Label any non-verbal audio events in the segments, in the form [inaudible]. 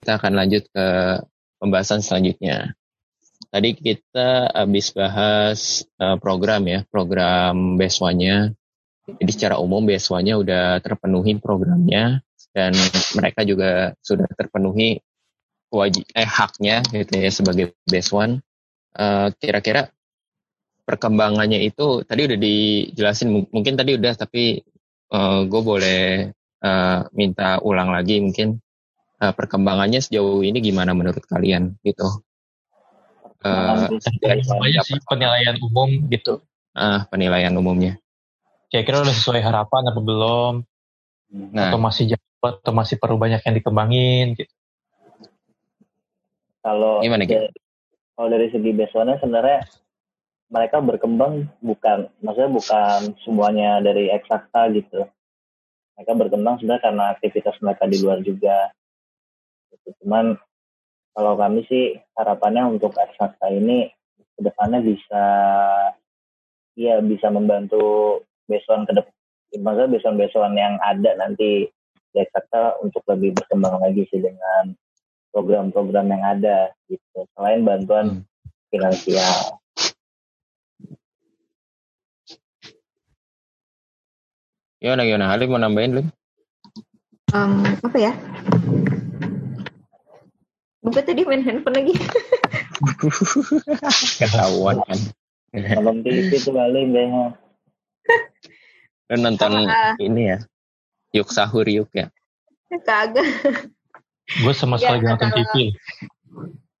kita akan lanjut ke pembahasan selanjutnya. Tadi kita habis bahas uh, program ya, program BSW-nya. Jadi secara umum BSW-nya udah terpenuhi programnya dan mereka juga sudah terpenuhi wajib eh haknya gitu ya sebagai BSW. Uh, kira-kira perkembangannya itu tadi udah dijelasin mungkin tadi udah tapi uh, gue boleh uh, minta ulang lagi mungkin uh, perkembangannya sejauh ini gimana menurut kalian gitu? Uh, dari sih penilaian umum gitu. Ah penilaian umumnya. Kira-kira udah sesuai harapan apa belum? Nah. atau masih jauh atau masih perlu banyak yang dikembangin gitu. Kalau gimana gitu? kalau dari segi besoknya sebenarnya mereka berkembang bukan maksudnya bukan semuanya dari eksakta gitu. Mereka berkembang sebenarnya karena aktivitas mereka di luar juga gitu. cuman kalau kami sih harapannya untuk eksakta ini ke depannya bisa ya bisa membantu beson ke depan maksudnya beson-beson yang ada nanti eksakta untuk lebih berkembang lagi sih dengan program-program yang ada gitu selain bantuan hmm. finansial Gimana gimana? Halim mau nambahin Lim? Um, apa ya? Gue tadi main handphone lagi. [laughs] Ketahuan kan. Malam TV itu kali ya. Lu nonton uh, ini ya? Yuk sahur yuk ya? Kagak. Gue sama sekali ya, nonton TV.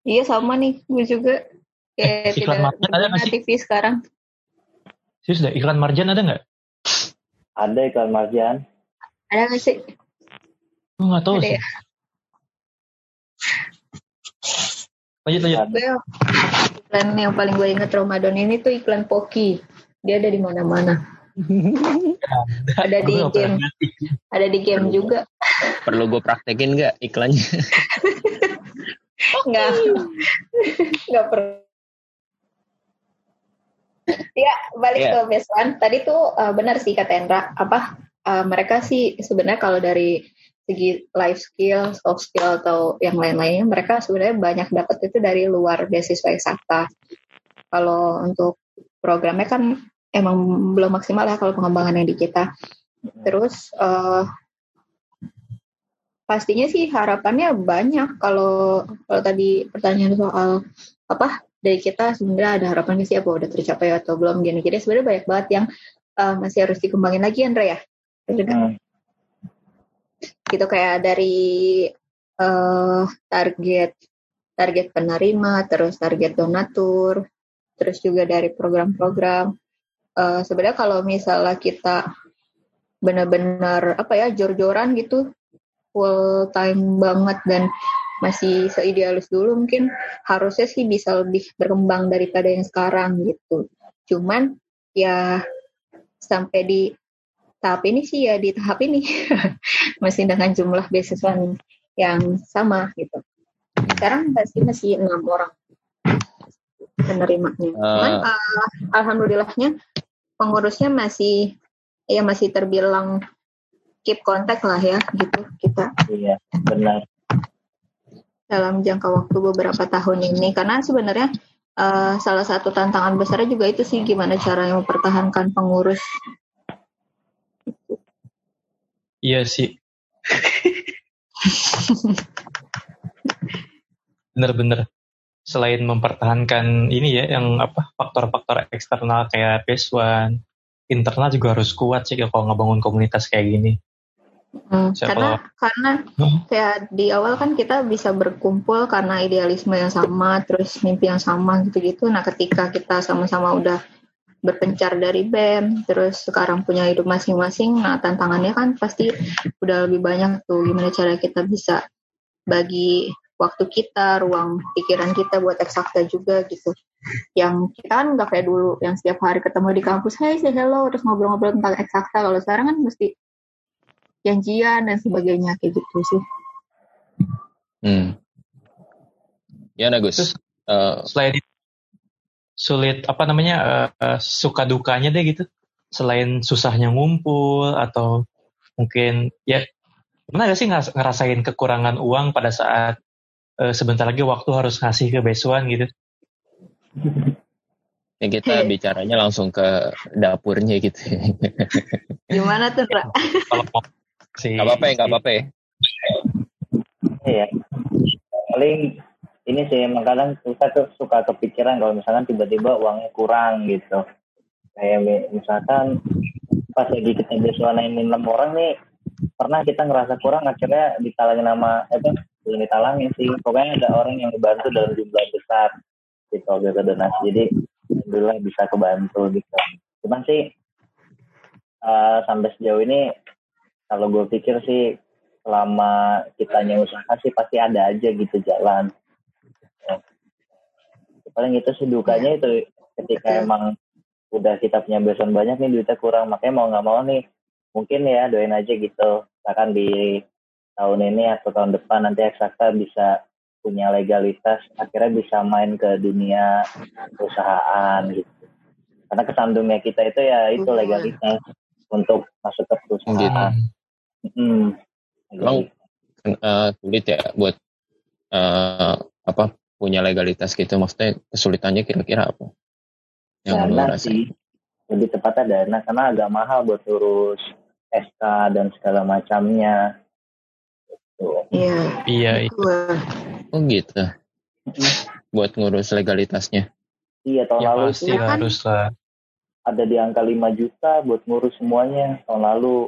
Iya sama nih, gue juga. Kayak eh, iklan Marjan ada nggak sih? TV sekarang. Sih sudah iklan Marjan ada nggak? Ada iklan Marjan. Ada nggak sih? Gue nggak tahu sih. Ya? Lanjut lanjut. Iklan yang paling gue inget Ramadan ini tuh iklan Poki. Dia ada di mana-mana. [laughs] ada di game. Ada di game juga. Perlu gue praktekin nggak iklannya? [laughs] Enggak. Enggak [laughs] perlu ya balik yeah. ke one tadi tuh uh, benar sih kata Endra apa uh, mereka sih sebenarnya kalau dari segi life skill, soft skill atau yang lain-lainnya mereka sebenarnya banyak dapat itu dari luar beasiswa eksakta. Kalau untuk programnya kan emang belum maksimal ya kalau pengembangan yang di kita. Terus uh, pastinya sih harapannya banyak kalau kalau tadi pertanyaan soal apa dari kita sebenarnya ada harapan sih apa udah tercapai atau belum gini jadi sebenarnya banyak banget yang uh, masih harus dikembangin lagi Andra ya hmm. Gitu kayak dari uh, target target penerima terus target donatur terus juga dari program-program uh, sebenarnya kalau misalnya kita benar-benar apa ya jor-joran gitu full time banget dan masih seidealis dulu mungkin harusnya sih bisa lebih berkembang daripada yang sekarang gitu. Cuman ya sampai di tahap ini sih ya di tahap ini [laughs] masih dengan jumlah beasiswa yang sama gitu. Sekarang pasti masih enam orang penerimanya. Uh. Cuman uh, alhamdulillahnya pengurusnya masih ya masih terbilang keep kontak lah ya gitu kita. Iya benar dalam jangka waktu beberapa tahun ini karena sebenarnya uh, salah satu tantangan besarnya juga itu sih gimana cara mempertahankan pengurus iya sih. Bener-bener. Selain mempertahankan ini ya yang apa faktor-faktor eksternal kayak base one internal juga harus kuat sih kalau ngebangun komunitas kayak gini. Hmm, karena karena kayak di awal kan kita bisa berkumpul karena idealisme yang sama, terus mimpi yang sama gitu-gitu. Nah, ketika kita sama-sama udah berpencar dari BEM, terus sekarang punya hidup masing-masing, nah tantangannya kan pasti udah lebih banyak tuh gimana cara kita bisa bagi waktu kita, ruang pikiran kita buat eksakta juga gitu. Yang kita kan nggak kayak dulu, yang setiap hari ketemu di kampus, hey say hello, terus ngobrol-ngobrol tentang eksakta. Kalau sekarang kan mesti janjian dan sebagainya kayak gitu sih. Hmm. Ya, Nagus. Terus, uh, selain sulit apa namanya uh, suka dukanya deh gitu. Selain susahnya ngumpul atau mungkin ya pernah gak sih ngerasain kekurangan uang pada saat uh, sebentar lagi waktu harus ngasih ke besuan gitu. Ya kita bicaranya langsung ke dapurnya gitu. Gimana tuh, Ra? Kalau mau apa-apa ya, gak apa-apa ya. Iya. Paling ini sih emang kadang kita tuh suka kepikiran kalau misalkan tiba-tiba uangnya kurang gitu. Kayak misalkan pas lagi kita ini enam orang nih pernah kita ngerasa kurang akhirnya ditalangin nama itu belum ditalangin sih pokoknya ada orang yang dibantu dalam jumlah besar gitu gitu donasi jadi alhamdulillah bisa kebantu gitu cuman sih uh, sampai sejauh ini kalau gue pikir sih selama kitanya usaha sih pasti ada aja gitu jalan. Paling itu sih dukanya itu ketika emang udah kita punya besan banyak nih duitnya kurang makanya mau nggak mau nih mungkin ya doain aja gitu misalkan di tahun ini atau tahun depan nanti eksakta bisa punya legalitas akhirnya bisa main ke dunia perusahaan gitu karena kesandungnya kita itu ya itu iya. legalitas untuk masuk ke perusahaan gitu. hmm. Emang uh, sulit ya buat uh, apa punya legalitas gitu maksudnya kesulitannya kira-kira apa yang dana sih lebih tepatnya dana karena agak mahal buat urus SK dan segala macamnya. Iya. Iya. Oh gitu. Buat ngurus legalitasnya. Iya tahun ya, lalu pasti itu harus lah. Ada di angka 5 juta buat ngurus semuanya tahun lalu.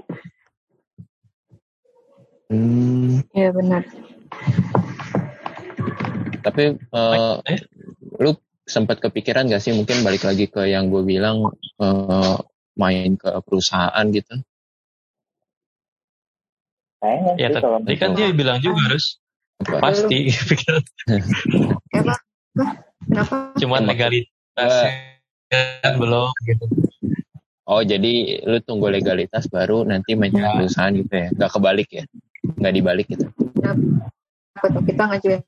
Hmm. Iya benar. Tapi uh, lu sempat kepikiran gak sih mungkin balik lagi ke yang gue bilang uh, main ke perusahaan gitu? Kayaknya ya, sih tadi kan dia bilang juga harus pasti [laughs] Kenapa? Kenapa? Cuma legalitas kan belum gitu. Oh jadi lu tunggu legalitas baru nanti main ya. perusahaan gitu ya? Gak kebalik ya? Gak dibalik gitu? Ya, kita ngajuin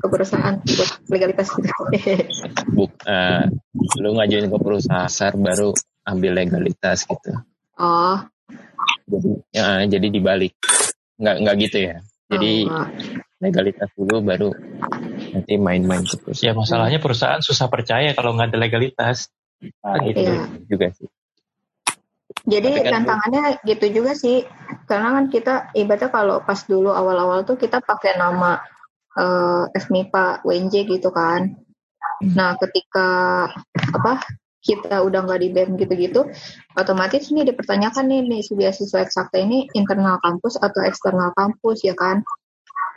ke perusahaan buat legalitas gitu. [laughs] Buk, uh, lu ngajuin ke perusahaan baru ambil legalitas gitu. Oh. Jadi ya jadi dibalik nggak nggak gitu ya jadi oh. legalitas dulu baru nanti main-main terus ya masalahnya perusahaan susah percaya kalau nggak ada legalitas nah, gitu iya. juga sih jadi kan tantangannya gitu juga sih karena kan kita ibaratnya kalau pas dulu awal-awal tuh kita pakai nama uh, eh, FMIPA WNJ gitu kan nah ketika apa kita udah nggak di BEM gitu-gitu, otomatis ini dipertanyakan nih nih beasiswa eksakta ini internal kampus atau eksternal kampus ya kan?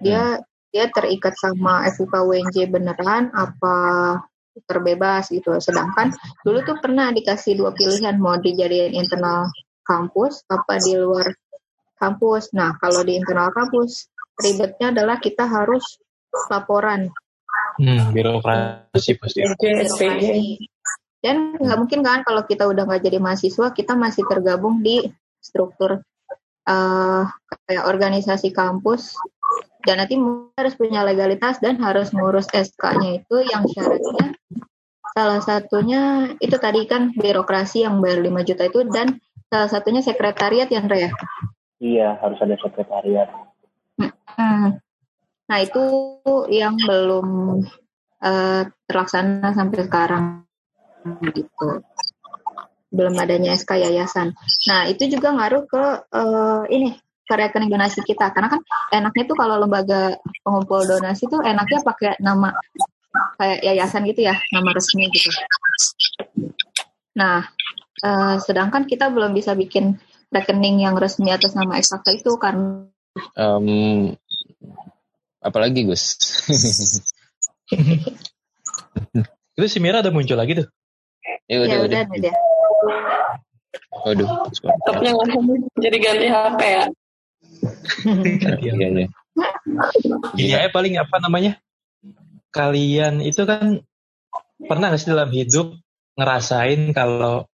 Dia hmm. dia terikat sama FIPA WNJ beneran apa terbebas gitu. Sedangkan dulu tuh pernah dikasih dua pilihan mau dijadiin internal kampus apa di luar kampus. Nah kalau di internal kampus ribetnya adalah kita harus laporan. Hmm, birokrasi pasti. Birokrasi. Dan nggak mungkin kan kalau kita udah nggak jadi mahasiswa, kita masih tergabung di struktur uh, kayak organisasi kampus dan nanti harus punya legalitas dan harus ngurus SK-nya itu yang syaratnya salah satunya itu tadi kan birokrasi yang bayar 5 juta itu dan salah satunya sekretariat yang ya Iya, harus ada sekretariat. Hmm. Nah, itu yang belum uh, terlaksana sampai sekarang gitu belum adanya SK yayasan. Nah itu juga ngaruh ke uh, ini ke rekening donasi kita karena kan enaknya tuh kalau lembaga pengumpul donasi tuh enaknya pakai nama kayak yayasan gitu ya nama resmi gitu. Nah uh, sedangkan kita belum bisa bikin rekening yang resmi atas nama eksakta itu kan. Um, apalagi Gus? [laughs] itu si Mira ada muncul lagi tuh. Ya udah, ya, udah, udah. udah. Waduh, laptopnya langsung jadi ganti HP ya. Iya, iya. Ini ya paling apa namanya? Kalian itu kan pernah nggak sih dalam hidup ngerasain kalau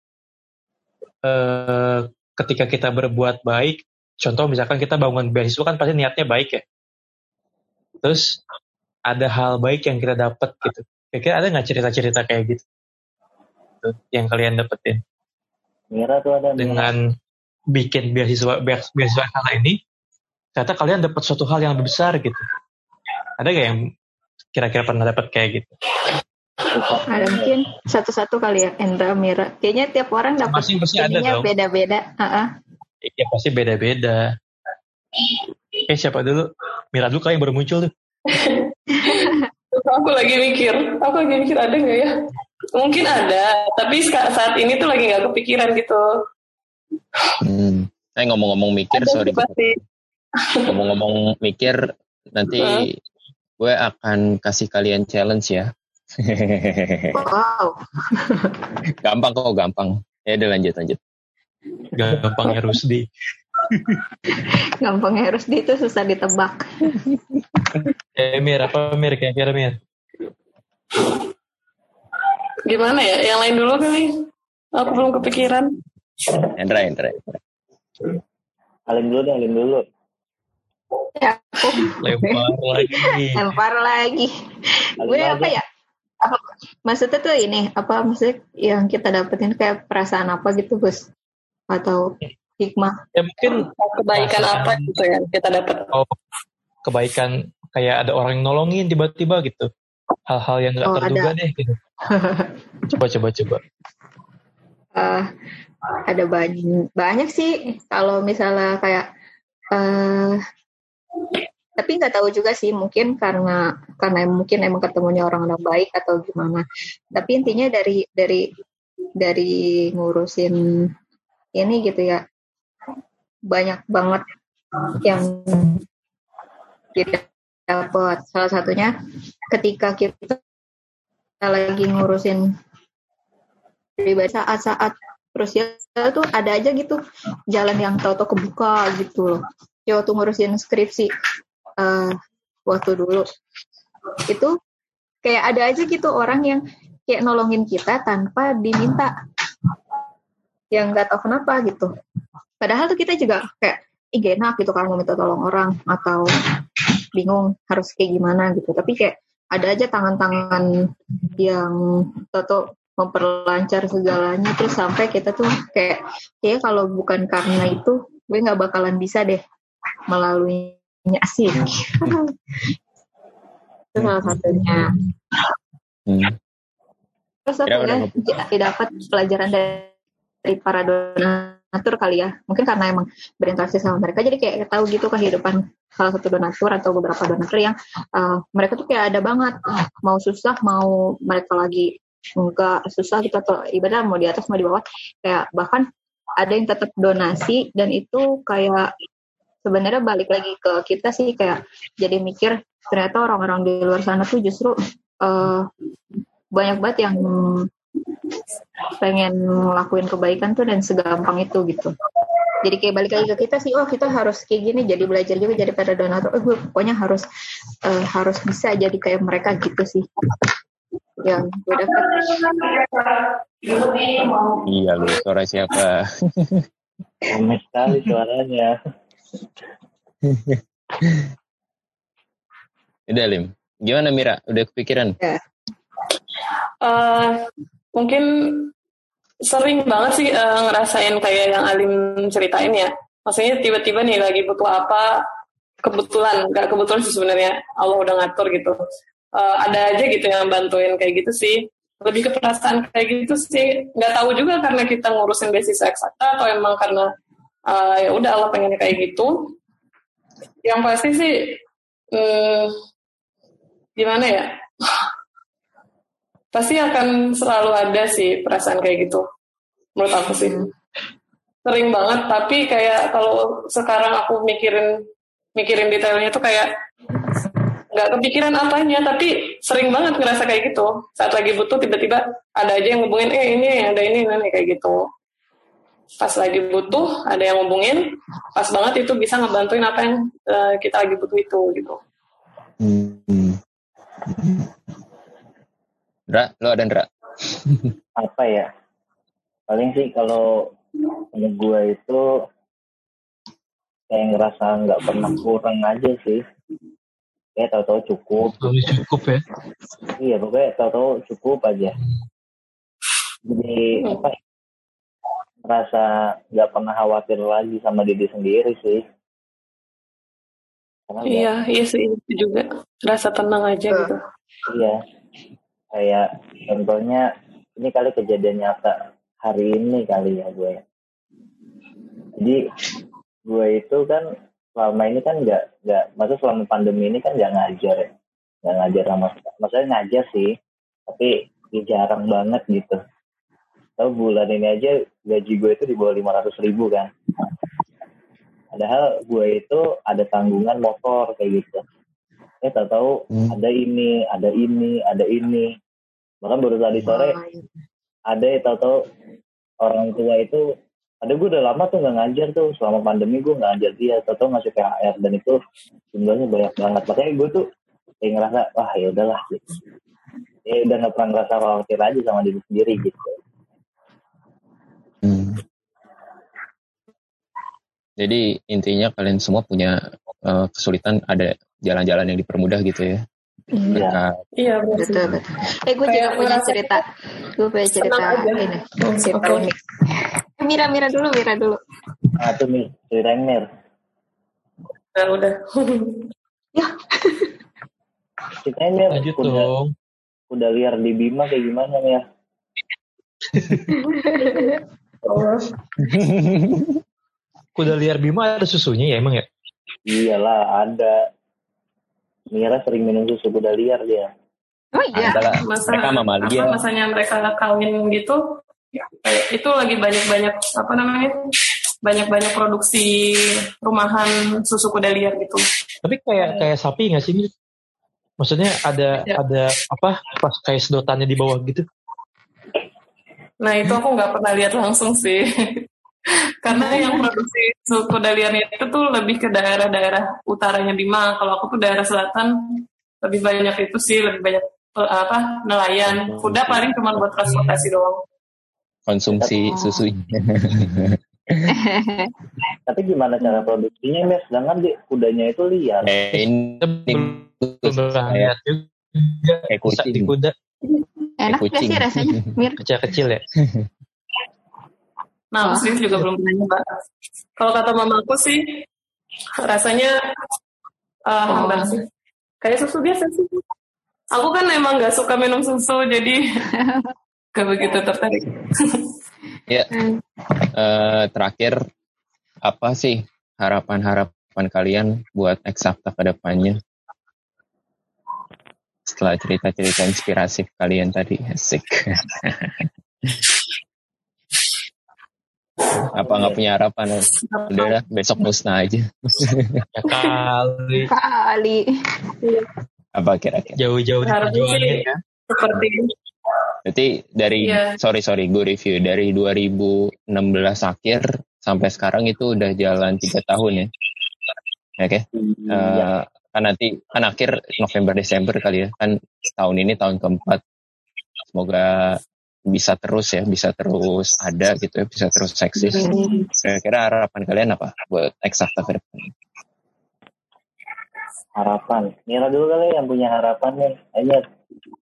eh, ketika kita berbuat baik, contoh misalkan kita bangun beasiswa kan pasti niatnya baik ya. Terus ada hal baik yang kita dapat gitu. Kira-kira ada nggak cerita-cerita kayak gitu? yang kalian dapetin? Mira tuh ada dengan bikin beasiswa beasiswa kala ini ternyata kalian dapat suatu hal yang lebih besar gitu ada gak yang kira-kira pernah dapat kayak gitu ada mungkin satu-satu kali ya Endra Mira kayaknya tiap orang dapat ininya beda-beda Heeh. ya pasti beda-beda eh siapa dulu Mira dulu kali yang baru muncul tuh [laughs] Aku lagi mikir, aku lagi mikir ada nggak ya? Mungkin ada, tapi saat ini tuh lagi nggak kepikiran gitu. Hmm. Eh ngomong-ngomong mikir, Ada sorry. pasti. Ngomong-ngomong mikir, nanti Hah? gue akan kasih kalian challenge ya. [laughs] wow [laughs] gampang kok, gampang. Ya udah lanjut, lanjut. gampangnya Rusdi [laughs] gampangnya harus di itu susah ditebak eh Mir apa Mir kira-kira Mir Gimana ya? Yang lain dulu kali. Aku belum kepikiran. Hendra, Hendra. Alim dulu deh, alim dulu. ya aku lempar lagi lempar lagi gue apa ya maksudnya tuh ini apa maksudnya yang kita dapetin kayak perasaan apa gitu Gus atau hikmah? Ya mungkin Kebaikan Perasaan. apa gitu ya kita dapat. oh, kebaikan kayak ada orang yang nolongin tiba-tiba gitu. Hal-hal yang nggak Oh, terduga deh gitu. [laughs] Coba coba coba. Eh, ada banyak banyak sih. Kalau misalnya kayak eh tapi nggak tahu juga sih mungkin karena karena mungkin emang ketemunya orang-orang baik atau gimana. Tapi intinya dari dari dari ngurusin ini gitu ya banyak banget yang kita dapat salah satunya ketika kita lagi ngurusin pribadi saat-saat terus ya tuh ada aja gitu jalan yang tahu-tahu kebuka gitu loh. Ya waktu ngurusin skripsi eh, waktu dulu. Itu kayak ada aja gitu orang yang kayak nolongin kita tanpa diminta. Yang nggak tahu kenapa gitu. Padahal tuh kita juga kayak ih gak enak gitu kalau mau minta tolong orang atau bingung harus kayak gimana gitu. Tapi kayak ada aja tangan-tangan yang tahu memperlancar segalanya terus sampai kita tuh kayak kayak kalau bukan karena itu gue nggak bakalan bisa deh melaluinya asik [laughs] itu salah satunya. Hmm. terus apa ya? didapat pelajaran dari, dari para donatur kali ya. Mungkin karena emang berinteraksi sama mereka. Jadi kayak tahu gitu kehidupan salah satu donatur atau beberapa donatur yang uh, mereka tuh kayak ada banget. Mau susah mau mereka lagi enggak susah gitu atau ibadah mau di atas mau di bawah. Kayak bahkan ada yang tetap donasi dan itu kayak sebenarnya balik lagi ke kita sih kayak jadi mikir ternyata orang-orang di luar sana tuh justru eh, banyak banget yang pengen ngelakuin kebaikan tuh dan segampang itu gitu. Jadi kayak balik lagi ke kita sih, oh kita harus kayak gini, jadi belajar juga jadi pada donatur. Oh gue pokoknya harus eh, harus bisa jadi kayak mereka gitu sih. Yang gue dapat. Iya lu, suara siapa? Rame sekali suaranya. Udah Lim. Gimana Mira? Udah kepikiran? Eh, mungkin sering banget sih eh, ngerasain kayak yang Alim ceritain ya. Maksudnya tiba-tiba nih lagi butuh apa, kebetulan, nggak kebetulan sih sebenarnya Allah udah ngatur gitu. Eh, ada aja gitu yang bantuin kayak gitu sih. Lebih ke perasaan kayak gitu sih. Nggak tahu juga karena kita ngurusin beasiswa eksakta atau emang karena eh, ya udah Allah pengennya kayak gitu. Yang pasti sih hmm, gimana ya? [laughs] pasti akan selalu ada sih perasaan kayak gitu menurut aku sih. Sering banget tapi kayak kalau sekarang aku mikirin mikirin detailnya tuh kayak nggak kepikiran apanya tapi sering banget ngerasa kayak gitu. Saat lagi butuh tiba-tiba ada aja yang ngubungin eh ini ada ini ini kayak gitu pas lagi butuh ada yang ngubungin pas banget itu bisa ngebantuin apa yang eh, kita lagi butuh itu gitu Hmm. Ndra, lo ada Ndra? Apa ya? Paling sih kalau menurut gue itu kayak ngerasa nggak pernah kurang aja sih. Kayak tahu-tahu cukup. Belum cukup ya Iya pokoknya tahu-tahu cukup aja. Jadi Hmm. apa? Ya, Merasa nggak pernah khawatir lagi sama diri sendiri sih. Karena udah- iya iya sih itu juga rasa tenang aja gitu Iya. Kayak contohnya ini kali kejadian nyata hari ini kali ya gue. Jadi gue itu kan selama ini kan nggak nggak maksud selama pandemi ini kan nggak ngajar ya. Nggak ngajar sama maksudnya ngajar sih tapi ya jarang banget gitu. Tahu bulan ini aja gaji gue itu di bawah lima ratus ribu kan. Padahal gue itu ada tanggungan motor kayak gitu. Eh tahu-tahu Hmm. ada ini, ada ini, ada ini. Bahkan baru tadi sore Oh, ada ya tahu-tahu orang tua itu ada gue udah lama tuh nggak ngajar tuh selama pandemi gue nggak ngajar dia tahu-tahu ngasih THR dan itu jumlahnya banyak banget makanya gue tuh kayak ngerasa wah ya udahlah gitu ya udah nggak pernah ngerasa khawatir aja sama diri sendiri gitu Jadi intinya kalian semua punya eh, kesulitan ada jalan-jalan yang dipermudah gitu ya. Iya. Berkat iya. Betul betul. Eh gue juga punya cerita. Gue punya cerita ini. Hmm, Cerita oke. unik. Eh, Mira Mira dulu Mira dulu. nah tuh nih cerita Mir nah udah cerita Mir Lanjut udah dong. udah liar di Bima kayak gimana Mir [laughs] [laughs] Kuda liar Bima ada susunya ya emang ya? iyalah ada Mira sering minum susu kuda liar dia Oh iya. adalah masa mereka mamalia. apa masanya mereka kawin gitu kayak itu lagi banyak-banyak apa namanya banyak-banyak produksi rumahan susu kuda liar gitu Tapi kayak kayak sapi nggak sih? Maksudnya ada Ya. ada apa pas kayak sedotannya di bawah gitu? nah itu aku nggak pernah lihat langsung sih karena yang produksi susu kuda liarnya itu tuh lebih ke daerah-daerah utaranya Bima kalau aku tuh daerah selatan lebih banyak itu sih lebih banyak eh, apa nelayan kuda paling cuma buat transportasi doang konsumsi Oh. susunya. [laughs] tapi gimana cara produksinya Mir sedangkan di kudanya itu liar Eh, ini lihat juga. kayak Bisa kucing. di kuda Enak gak sih rasanya Mir? kecil-kecil ya. [laughs] Nah, aku Oh. sendiri juga belum pernah nyoba. Kalau kata mamaku sih, rasanya uh, Oh. hambar sih. Kayak susu biasa sih. Aku kan emang nggak suka minum susu, jadi [laughs] gak begitu tertarik. [laughs] Ya, eh, terakhir apa sih harapan-harapan kalian buat eksakta ke depannya? Setelah cerita-cerita inspirasi kalian tadi, asik. [laughs] apa nggak punya harapan? Udah dah, besok musnah aja. Ya kali Kali. Apa kira-kira? jauh-jauh perjuangan ya. seperti Berarti dari Iya. sorry sorry gue review dari 2016 akhir sampai sekarang itu udah jalan tiga tahun ya. Oke. Iya. Eh, kan nanti kan akhir November Desember kali ya kan tahun ini tahun keempat semoga bisa terus ya bisa terus ada gitu ya bisa terus eksis. Kira-kira harapan kalian apa buat eksakta ke depan? Harapan. Mira dulu kali yang punya harapan nih. Ayo.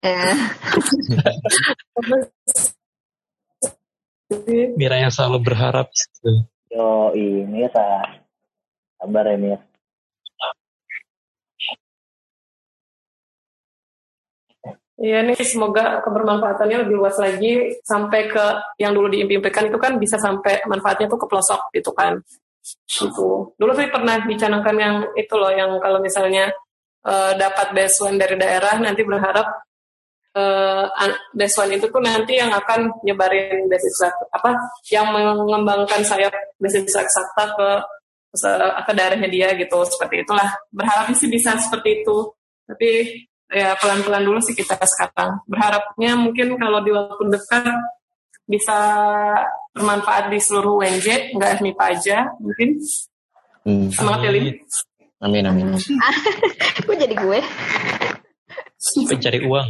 Eh, Mira yang selalu berharap. Gitu. yo Mira. Sabar ya Mir Iya nih semoga kebermanfaatannya lebih luas lagi sampai ke yang dulu diimpikan itu kan bisa sampai manfaatnya tuh ke pelosok gitu kan. Gitu. Dulu sih pernah dicanangkan yang itu loh yang kalau misalnya eh, dapat beasiswa dari daerah nanti berharap beasiswa itu tuh nanti yang akan nyebarin beasiswa apa yang mengembangkan sayap beasiswa eksakta ke ke daerahnya dia gitu seperti itulah berharapnya sih bisa seperti itu tapi ya pelan-pelan dulu sih kita sekarang. Berharapnya mungkin kalau di waktu dekat bisa bermanfaat di seluruh UNJ, nggak MIPA aja mungkin. Hmm, Semangat ya, Lim. amin amin [laughs] Kok jadi gue? Pencari uang. [laughs]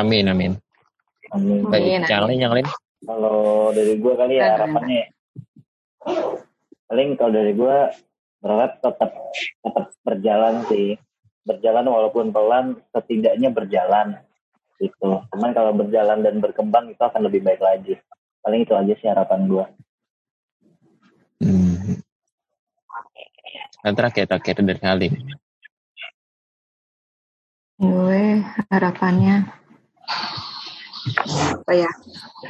amin amin amin Baik, Amin, yang lain yang lain kalau dari gue kali ya harapannya paling kalau dari gue berharap tetap tetap berjalan sih berjalan walaupun pelan setidaknya berjalan gitu cuman kalau berjalan dan berkembang itu akan lebih baik lagi paling itu aja sih harapan gue Hmm. Yang terakhir, terakhir dari Halim. Gue harapannya apa ya?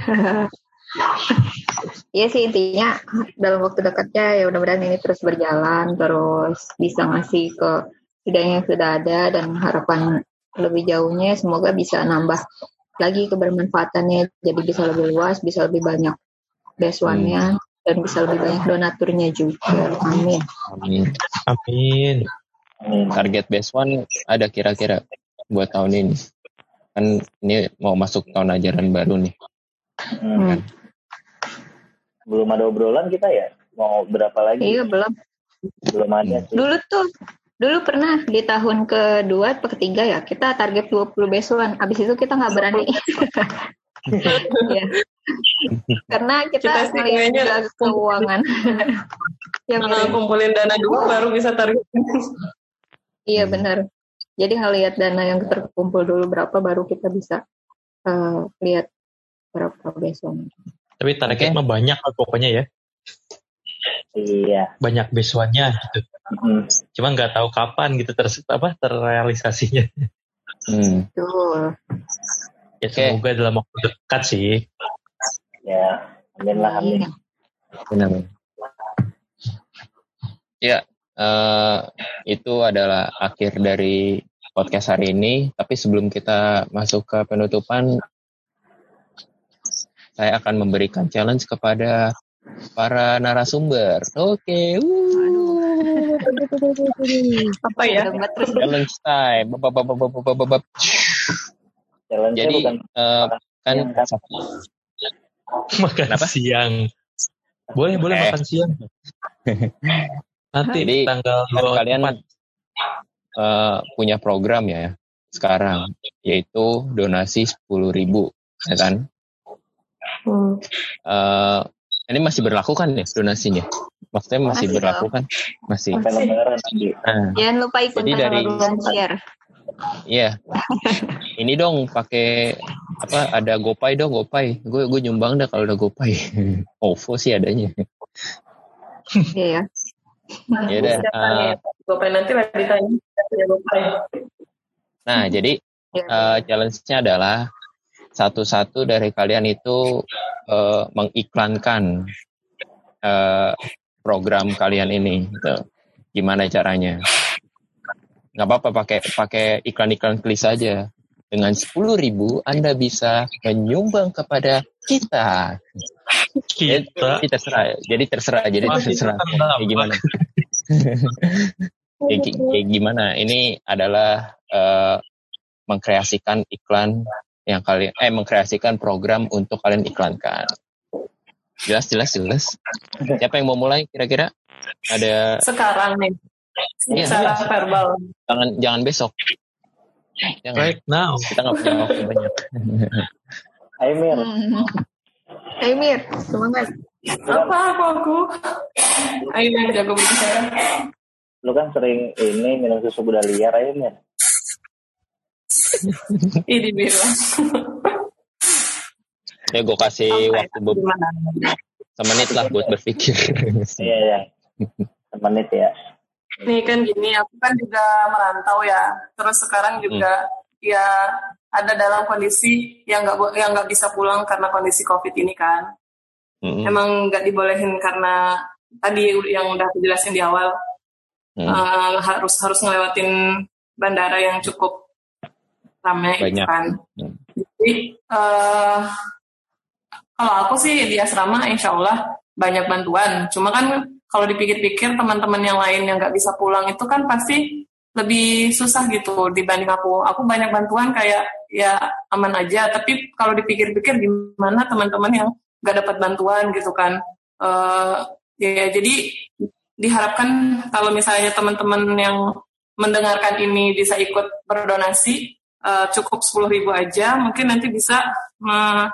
[laughs] Iya sih intinya dalam waktu dekatnya ya mudah-mudahan ini terus berjalan terus bisa ngasih ke setidaknya yang sudah ada dan harapan lebih jauhnya semoga bisa nambah lagi kebermanfaatannya jadi bisa lebih luas bisa lebih banyak besuannya dan bisa lebih banyak donaturnya juga amin Amin. Amin. Target best one ada kira-kira buat tahun ini. Kan ini mau masuk tahun ajaran baru nih. Hmm. Hmm. Belum ada obrolan kita ya? Mau berapa lagi? iya belum Belum ada sih. dulu tuh dulu pernah di tahun kedua atau ketiga ya kita target 20 besuan abis itu kita nggak berani [laughs] Iya. karena kita, juga keuangan [laughs] yang Nah, kumpulin dana dulu baru bisa tarik. Iya benar. Jadi ngelihat dana yang terkumpul dulu berapa baru kita bisa eh, lihat berapa besok. Tapi target Oke. mah banyak lah pokoknya ya. Iya. Banyak besuannya gitu. Hmm. Cuma nggak tahu kapan gitu ter apa terrealisasinya. Hmm. Ya semoga dalam waktu dekat sih. Ya. Amin lah, amin. Iya. Benar. Ya, eh, itu adalah akhir dari podcast hari ini. Tapi sebelum kita masuk ke penutupan, saya akan memberikan challenge kepada para narasumber. Oke, wuh. Apa ya? Challenge time. Bap, bap, bap, bap, bap, bap, bap. Challenge-nya Jadi bukan eh, kan kan? Makan Kenapa? siang. Boleh boleh Eh. makan siang. Nanti Jadi, tanggal kan kalian 24. eh, punya program ya sekarang yaitu donasi 10.000 ribu ya kan Hmm. Eh, ini masih berlaku kan ya donasinya maksudnya masih Masih berlaku kan masih nanti. nah, Jangan lupa ikut Jadi dari- share. iya ini dong pakai apa ada gopay dong gopay gue gue nyumbang dah kalau ada gopay [laughs] ovo sih adanya Iya ya. ya udah eh, nih? Gopay nanti lah ditanya. Ya, Gopay. nah jadi Iya. eh, challenge-nya adalah satu-satu dari kalian itu eh, mengiklankan eh, program kalian ini. Gitu. Gimana caranya? Nggak apa-apa pakai pakai iklan-iklan klis saja. Dengan 10.000 ribu Anda bisa menyumbang kepada kita. Jadi, Kita jadi terserah. Jadi terserah. Jadi Masih terserah. Kayak gimana? [laughs] gimana? Ini adalah eh, mengkreasikan iklan yang kalian eh mengkreasikan program untuk kalian iklankan. Jelas jelas jelas. Siapa yang mau mulai kira-kira? Ada Sekarang nih. Iya, Secara iya. verbal. jangan jangan besok. Jangan. right now. Kita nggak punya waktu banyak. [laughs] Ayo Mir, Hmm. Hai Mir, semangat. Apa aku aku? Ayo yang jago berbicara. lu kan sering ini minum susu kuda liar ayo Mir. [laughs] Ih dibilang. Ya gue kasih Sampai waktu be- semenit lah buat berpikir. Iya ya. Menit ya. Nih kan gini, aku kan juga merantau ya. Terus sekarang juga ya ada dalam kondisi yang nggak yang nggak bisa pulang karena kondisi covid ini kan. Mm-mm. Emang nggak dibolehin karena tadi yang udah aku jelasin di awal Mm. eh, harus harus ngelewatin bandara yang cukup ramai gitu Banyak. kan. Hmm. Jadi eh, kalau aku sih di asrama insya Allah banyak bantuan. Cuma kan kalau dipikir-pikir teman-teman yang lain yang nggak bisa pulang itu kan pasti lebih susah gitu dibanding aku. Aku banyak bantuan kayak ya aman aja. Tapi kalau dipikir-pikir gimana teman-teman yang nggak dapat bantuan gitu kan. Eh, ya jadi diharapkan kalau misalnya teman-teman yang mendengarkan ini bisa ikut berdonasi eh, cukup 10.000 ribu aja mungkin nanti bisa me-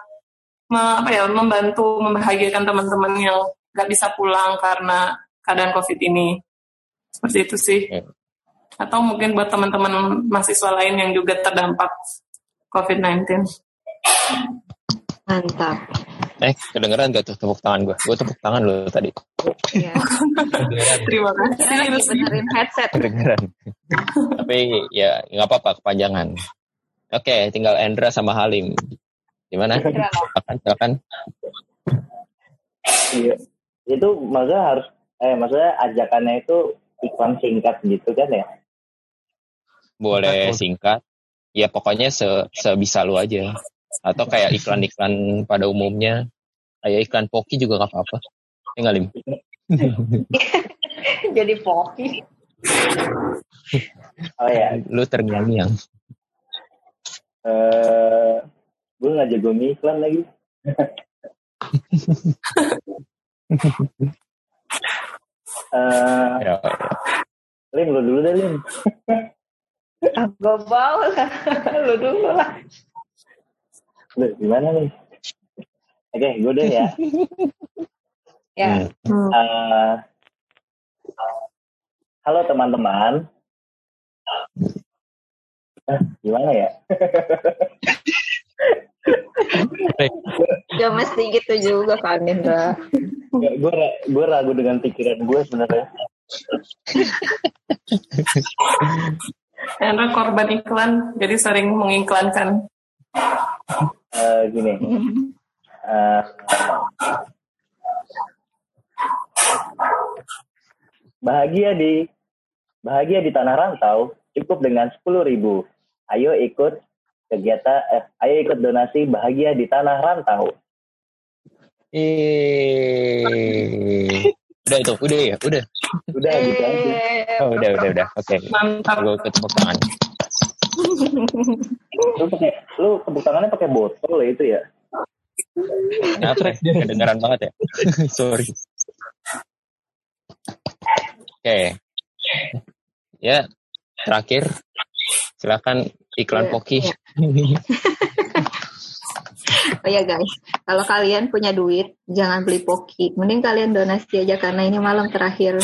me- apa ya membantu membahagiakan teman-teman yang nggak bisa pulang karena keadaan covid ini seperti itu sih atau mungkin buat teman-teman mahasiswa lain yang juga terdampak covid 19 Mantap. Eh, kedengeran gak tuh tepuk tangan gue? Gue tepuk tangan lo tadi. Iya. [laughs] Terima kasih. Lucy. benerin headset. Kedengeran. Tapi ya nggak apa-apa kepanjangan. Oke, tinggal Endra sama Halim. Gimana? Silakan, silakan. Iya. Itu maksudnya harus eh maksudnya ajakannya itu iklan singkat gitu kan ya? Boleh Betul. singkat. Ya pokoknya se sebisa lu aja. Atau kayak iklan-iklan pada umumnya. Kayak iklan Poki juga gak apa-apa. Ya nggak, Lim? [laughs] Jadi poki. [laughs] Oh ya, Lu terngiang-ngiang. eh gue nggak jago iklan lagi. [laughs] Eh, Ya, Lim, lu dulu deh, Lim. [laughs] Ah, gue bawa lah. Lu dulu lah. Lu, gimana nih? Oke, gue deh ya. Ya. Hmm. Eh, halo teman-teman. Eh, gimana ya? Gak mesti gitu juga kan, Indra. gue gue ragu dengan pikiran gue sebenarnya. Hendra korban iklan, jadi sering mengiklankan. Eh, gini. Eh, bahagia di bahagia di tanah rantau cukup dengan sepuluh ribu. Ayo ikut kegiatan, eh, ayo ikut donasi bahagia di tanah rantau. Eh, udah itu, udah ya, udah. Udah gitu aja. Eh, Oh, udah, udah, udah. Oke, Mantap. gue ketepuk tangan. Lu pakai, lu tepuk tangannya pakai botol ya itu ya? Apa? ya? Kedengaran banget ya. [laughs] Sorry. Oke. Ya, terakhir silakan iklan Iya, Poki. Oh ya guys, kalau kalian punya duit, jangan beli poki. Mending kalian donasi aja karena ini malam terakhir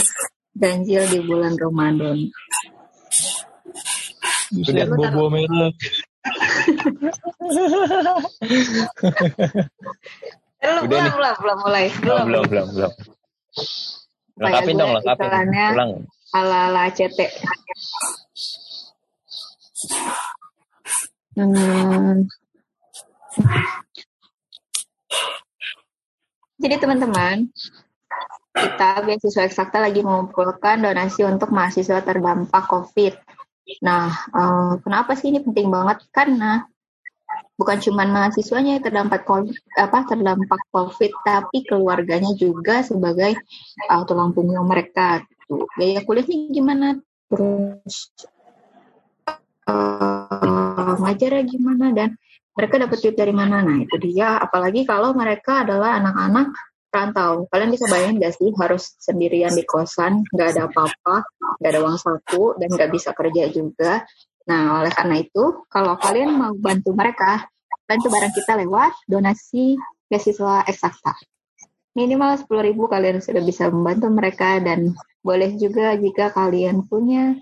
ganjil di bulan Ramadan. Udah Lu taruh- bobo merek. Eh, belum, nih. belum, belum mulai. Belum. belum, belum, belum. Kayak Lengkapin dong, lengkapin. iklannya Ulang. Ala-ala ACT. Hmm. Jadi teman-teman, kita beasiswa eksakta lagi mengumpulkan donasi untuk mahasiswa terdampak COVID. Nah, eh, kenapa sih ini penting banget? Karena bukan cuma mahasiswanya yang terdampak COVID, apa terdampak COVID, tapi keluarganya juga sebagai uh, tulang punggung mereka. Gitu. Biaya kuliahnya gimana? Terus uh, ngajarnya gimana? Dan mereka dapat duit dari mana? Nah, itu dia. Apalagi kalau mereka adalah anak-anak rantau. Kalian bisa bayangin gak sih harus sendirian di kosan, nggak ada apa-apa, nggak ada uang saku, dan nggak bisa kerja juga. Nah, oleh karena itu, kalau kalian mau bantu mereka, bantu barang kita lewat donasi beasiswa eksakta. Minimal 10.000 ribu kalian sudah bisa membantu mereka dan boleh juga jika kalian punya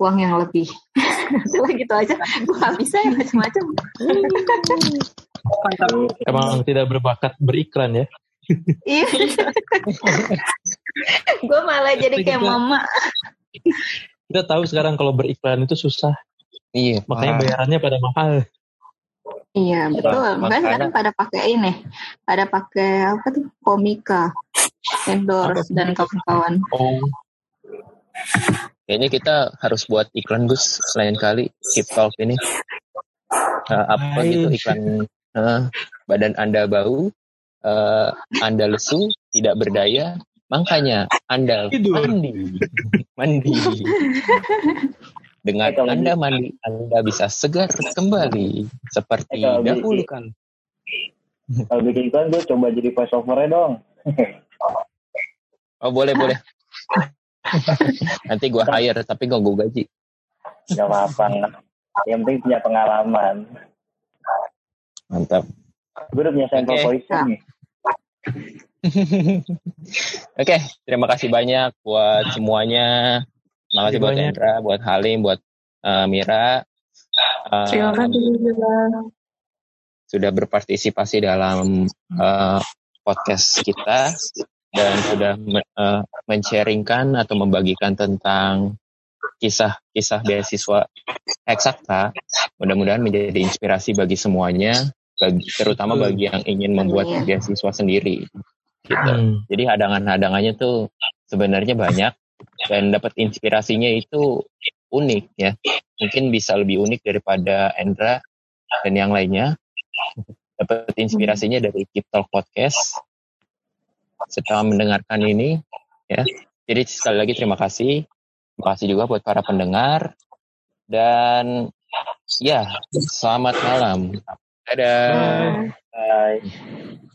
uang yang lebih. [laughs] Udah gitu aja, gue gak bisa ya macam-macam. Emang tidak berbakat beriklan ya. Iya. gue malah jadi kayak mama. Kita tahu sekarang kalau beriklan itu susah. Iya, Makanya bayarannya pada mahal. Iya betul. Makanya- sekarang pada pakai ini, pada pakai apa tuh komika, endorse Apa? dan kawan-kawan. Oh, Kayaknya kita harus buat iklan Gus selain kali Keep Talk ini. Eh, apa Hai. gitu iklan eh, badan Anda bau, eh, Anda lesu, tidak berdaya, makanya Anda mandi. mandi. [laughs] Dengan Anda mandi, Anda bisa segar kembali seperti dahulu kan. Kalau bikin iklan gue coba jadi voice over-nya dong. Oh boleh boleh. Nanti gua hire tapi gak gue gaji. Gak apa-apa. Yang penting punya pengalaman. Mantap. Gue udah punya sampel Oke. voice nih. [laughs] Oke, terima kasih banyak buat semuanya. Terima kasih buat. Endra, buat Halim, buat eh, Mira. Eh, Terima kasih juga. sudah berpartisipasi dalam uh, podcast kita dan sudah uh, men-sharingkan atau membagikan tentang kisah-kisah beasiswa eksakta. Mudah-mudahan menjadi inspirasi bagi semuanya, bagi, terutama bagi yang ingin membuat beasiswa sendiri. Gitu. Hmm. Jadi hadangan-hadangannya tuh sebenarnya banyak dan dapat inspirasinya itu unik ya. Mungkin bisa lebih unik daripada Endra dan yang lainnya dapat inspirasinya dari Keep Talk Podcast setelah mendengarkan ini ya. Jadi sekali lagi terima kasih. Terima kasih juga buat para pendengar dan ya selamat malam. Dadah. Bye. Bye.